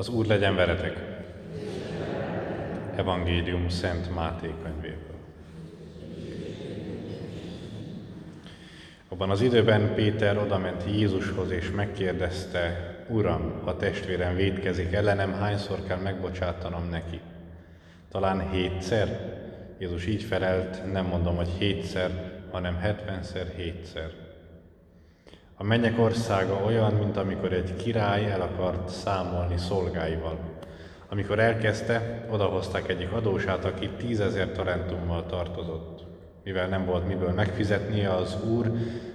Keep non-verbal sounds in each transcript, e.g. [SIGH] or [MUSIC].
Az Úr legyen veletek! Evangélium Szent Máté könyvéből. Abban az időben Péter odament Jézushoz és megkérdezte, Uram, ha testvérem védkezik ellenem, hányszor kell megbocsátanom neki? Talán hétszer? Jézus így felelt, nem mondom, hogy hétszer, hanem hetvenszer, hétszer. A mennyek országa olyan, mint amikor egy király el akart számolni szolgáival. Amikor elkezdte, odahozták egyik adósát, aki tízezer talentummal tartozott. Mivel nem volt miből megfizetnie, az úr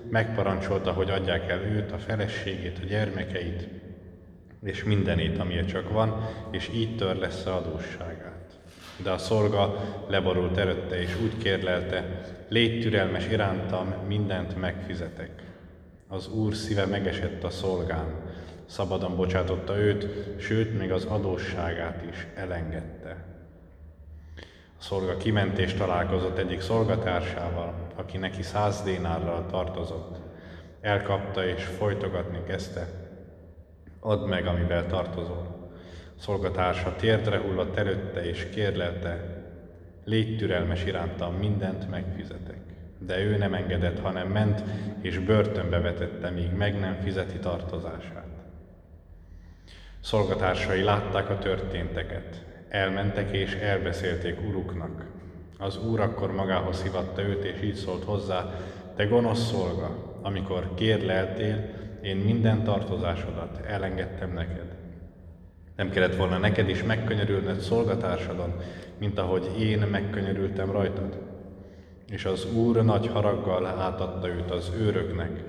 megparancsolta, hogy adják el őt, a feleségét, a gyermekeit, és mindenét, amilyen csak van, és így tör lesz a adósságát. De a szolga leborult előtte, és úgy kérlelte, légy türelmes irántam, mindent megfizetek. Az Úr szíve megesett a szolgán, szabadon bocsátotta őt, sőt, még az adósságát is elengedte. A szolga kiment és találkozott egyik szolgatársával, aki neki száz dénárral tartozott. Elkapta és folytogatni kezdte. Add meg, amivel tartozol. A szolgatársa térdre hullott előtte és kérlelte, légy türelmes irántam, mindent megfizetek. De ő nem engedett, hanem ment, és börtönbe vetette, míg meg nem fizeti tartozását. Szolgatársai látták a történteket, elmentek és elbeszélték uruknak. Az úr akkor magához hívatta őt, és így szólt hozzá, te gonosz szolga, amikor kérleltél, én minden tartozásodat elengedtem neked. Nem kellett volna neked is megkönyörülned szolgatársadon, mint ahogy én megkönyörültem rajtad. És az Úr nagy haraggal átadta őt az őröknek,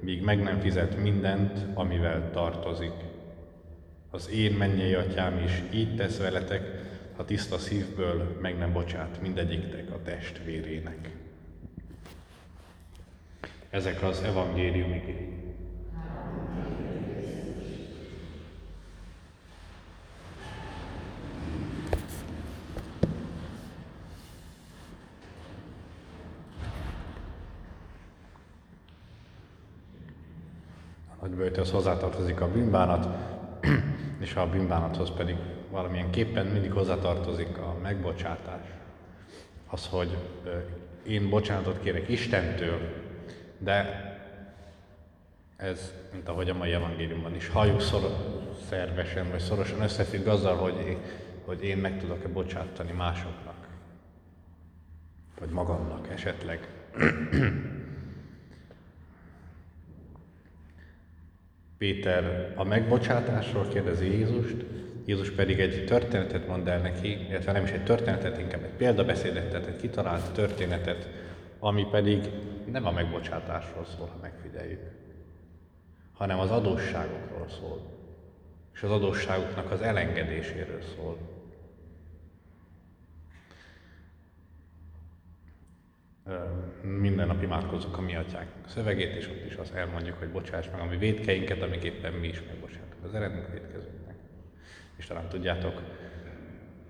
míg meg nem fizet mindent, amivel tartozik. Az én mennyei atyám is így tesz veletek, ha tiszta szívből meg nem bocsát mindegyiktek a testvérének. Ezek az evangéliumi nagybőjt, az hozzátartozik a bűnbánat, [CLEARS THROAT] és a bűnbánathoz pedig valamilyen képpen mindig hozzátartozik a megbocsátás. Az, hogy én bocsánatot kérek Istentől, de ez, mint ahogy a mai evangéliumban is halljuk szor, szervesen vagy szorosan összefügg azzal, hogy én, hogy én meg tudok-e bocsátani másoknak, vagy magamnak esetleg. [CLEARS THROAT] Péter a megbocsátásról kérdezi Jézust, Jézus pedig egy történetet mond el neki, illetve nem is egy történetet, inkább egy példabeszédet, tehát egy kitalált történetet, ami pedig nem a megbocsátásról szól, ha megfigyeljük, hanem az adósságokról szól, és az adósságoknak az elengedéséről szól. Minden nap imádkozunk a mi atyánk szövegét, és ott is azt elmondjuk, hogy bocsáss meg a mi védkeinket, amiképpen mi is megbocsátunk az eredünk védkezőknek. És talán tudjátok,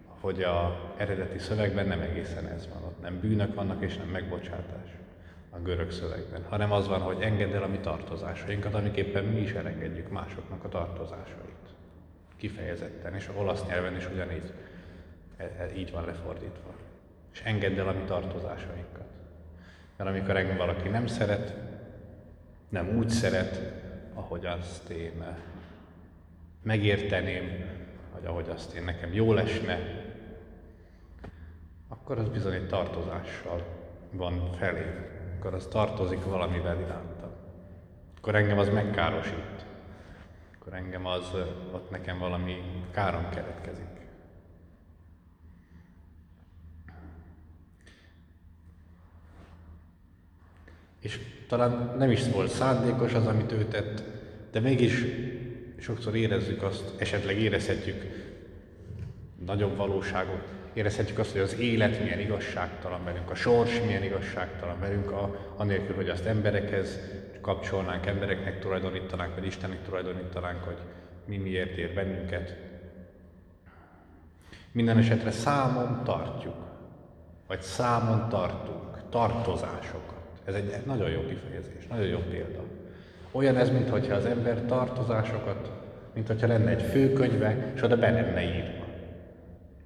hogy a eredeti szövegben nem egészen ez van, ott nem bűnök vannak, és nem megbocsátás a görög szövegben, hanem az van, hogy engedd el a mi tartozásainkat, amiképpen mi is elengedjük másoknak a tartozásait. Kifejezetten, és a olasz nyelven is ugyanígy e, e, így van lefordítva. És engedd el a mi tartozásainkat. Mert amikor engem valaki nem szeret, nem úgy szeret, ahogy azt én eh, megérteném, vagy ahogy azt én nekem jól esne, akkor az bizony egy tartozással van felé. Akkor az tartozik valamivel iránta. Akkor engem az megkárosít. Akkor engem az, eh, ott nekem valami károm keletkezik. És talán nem is volt szándékos az, amit ő tett, de mégis sokszor érezzük azt, esetleg érezhetjük nagyobb valóságot, érezhetjük azt, hogy az élet milyen igazságtalan velünk, a sors milyen igazságtalan velünk, a, anélkül, hogy azt emberekhez kapcsolnánk, embereknek tulajdonítanánk, vagy Istennek tulajdonítanánk, hogy mi miért ér bennünket. Minden esetre számon tartjuk, vagy számon tartunk tartozásokat. Ez egy nagyon jó kifejezés, nagyon jó példa. Olyan ez, mintha az ember tartozásokat Mint hogyha lenne egy főkönyve, és oda be lenne írva.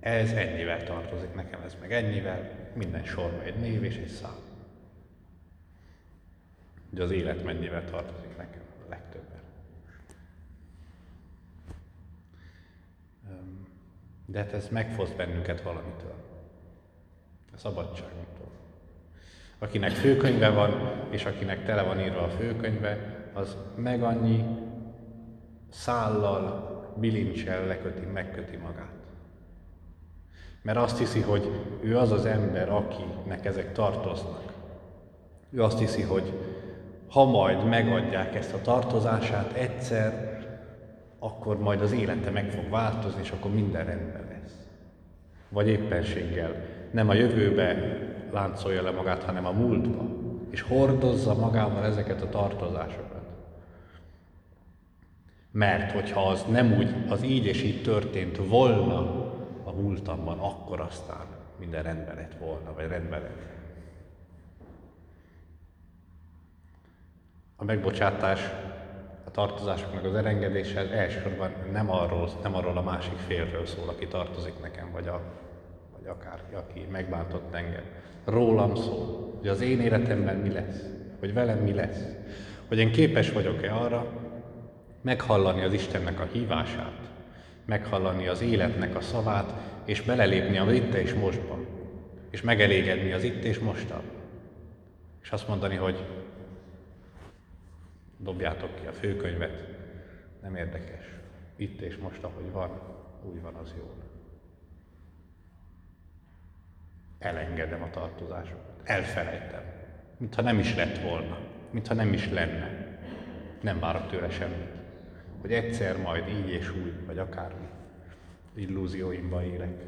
Ez ennyivel tartozik nekem, ez meg ennyivel, minden sorba egy név és egy szám. Ugye az élet mennyivel tartozik nekem a legtöbben. De hát ez megfoszt bennünket valamitől. A szabadságunktól. Akinek főkönyve van, és akinek tele van írva a főkönyve, az meg annyi szállal, bilincsel leköti, megköti magát. Mert azt hiszi, hogy ő az az ember, akinek ezek tartoznak. Ő azt hiszi, hogy ha majd megadják ezt a tartozását egyszer, akkor majd az élete meg fog változni, és akkor minden rendben lesz. Vagy éppenséggel nem a jövőbe láncolja le magát, hanem a múltba, és hordozza magával ezeket a tartozásokat. Mert hogyha az nem úgy, az így és így történt volna a múltamban, akkor aztán minden rendben lett volna, vagy rendben lett. A megbocsátás, a tartozásoknak az elengedése elsősorban nem arról, nem arról a másik félről szól, aki tartozik nekem, vagy, a, vagy akár aki megbántott engem. Rólam szól, hogy az én életemben mi lesz, hogy velem mi lesz, hogy én képes vagyok-e arra, meghallani az Istennek a hívását, meghallani az életnek a szavát, és belelépni az itt és mostba, és megelégedni az itt és mostan. És azt mondani, hogy dobjátok ki a főkönyvet, nem érdekes. Itt és most, ahogy van, úgy van az jó. Elengedem a tartozásokat, elfelejtem, mintha nem is lett volna, mintha nem is lenne. Nem várok tőle semmit hogy egyszer majd így és úgy, vagy akármi illúzióimba élek.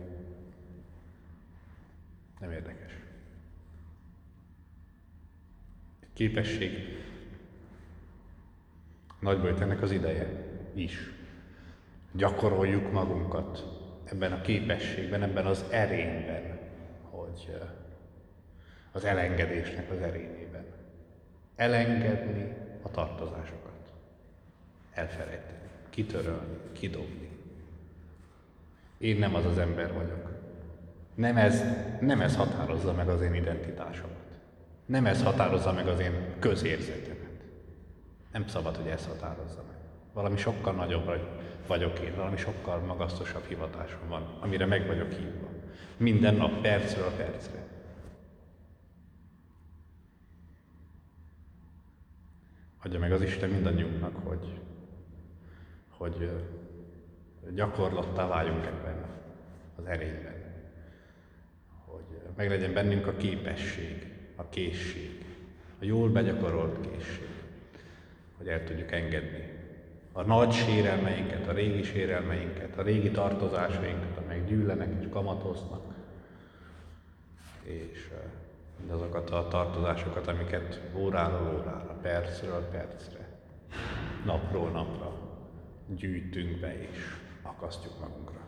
Nem érdekes. Egy képesség nagyból ennek az ideje is. Gyakoroljuk magunkat ebben a képességben, ebben az erényben, hogy az elengedésnek az erényében. Elengedni a tartozásokat elfelejteni, kitörölni, kidobni. Én nem az az ember vagyok. Nem ez, nem ez határozza meg az én identitásomat. Nem ez határozza meg az én közérzetemet. Nem szabad, hogy ez határozza meg. Valami sokkal nagyobb vagyok én, valami sokkal magasztosabb hivatásom van, amire meg vagyok hívva. Minden nap, percről a percre. Adja meg az Isten mindannyiunknak, hogy hogy gyakorlattá váljunk ebben az erényben. Hogy meglegyen bennünk a képesség, a készség, a jól begyakorolt készség, hogy el tudjuk engedni a nagy sérelmeinket, a régi sérelmeinket, a régi tartozásainkat, amelyek gyűllenek és kamatoznak, és mindazokat a tartozásokat, amiket óráról órára, percről percre, napról napra gyűjtünk be és akasztjuk magunkra.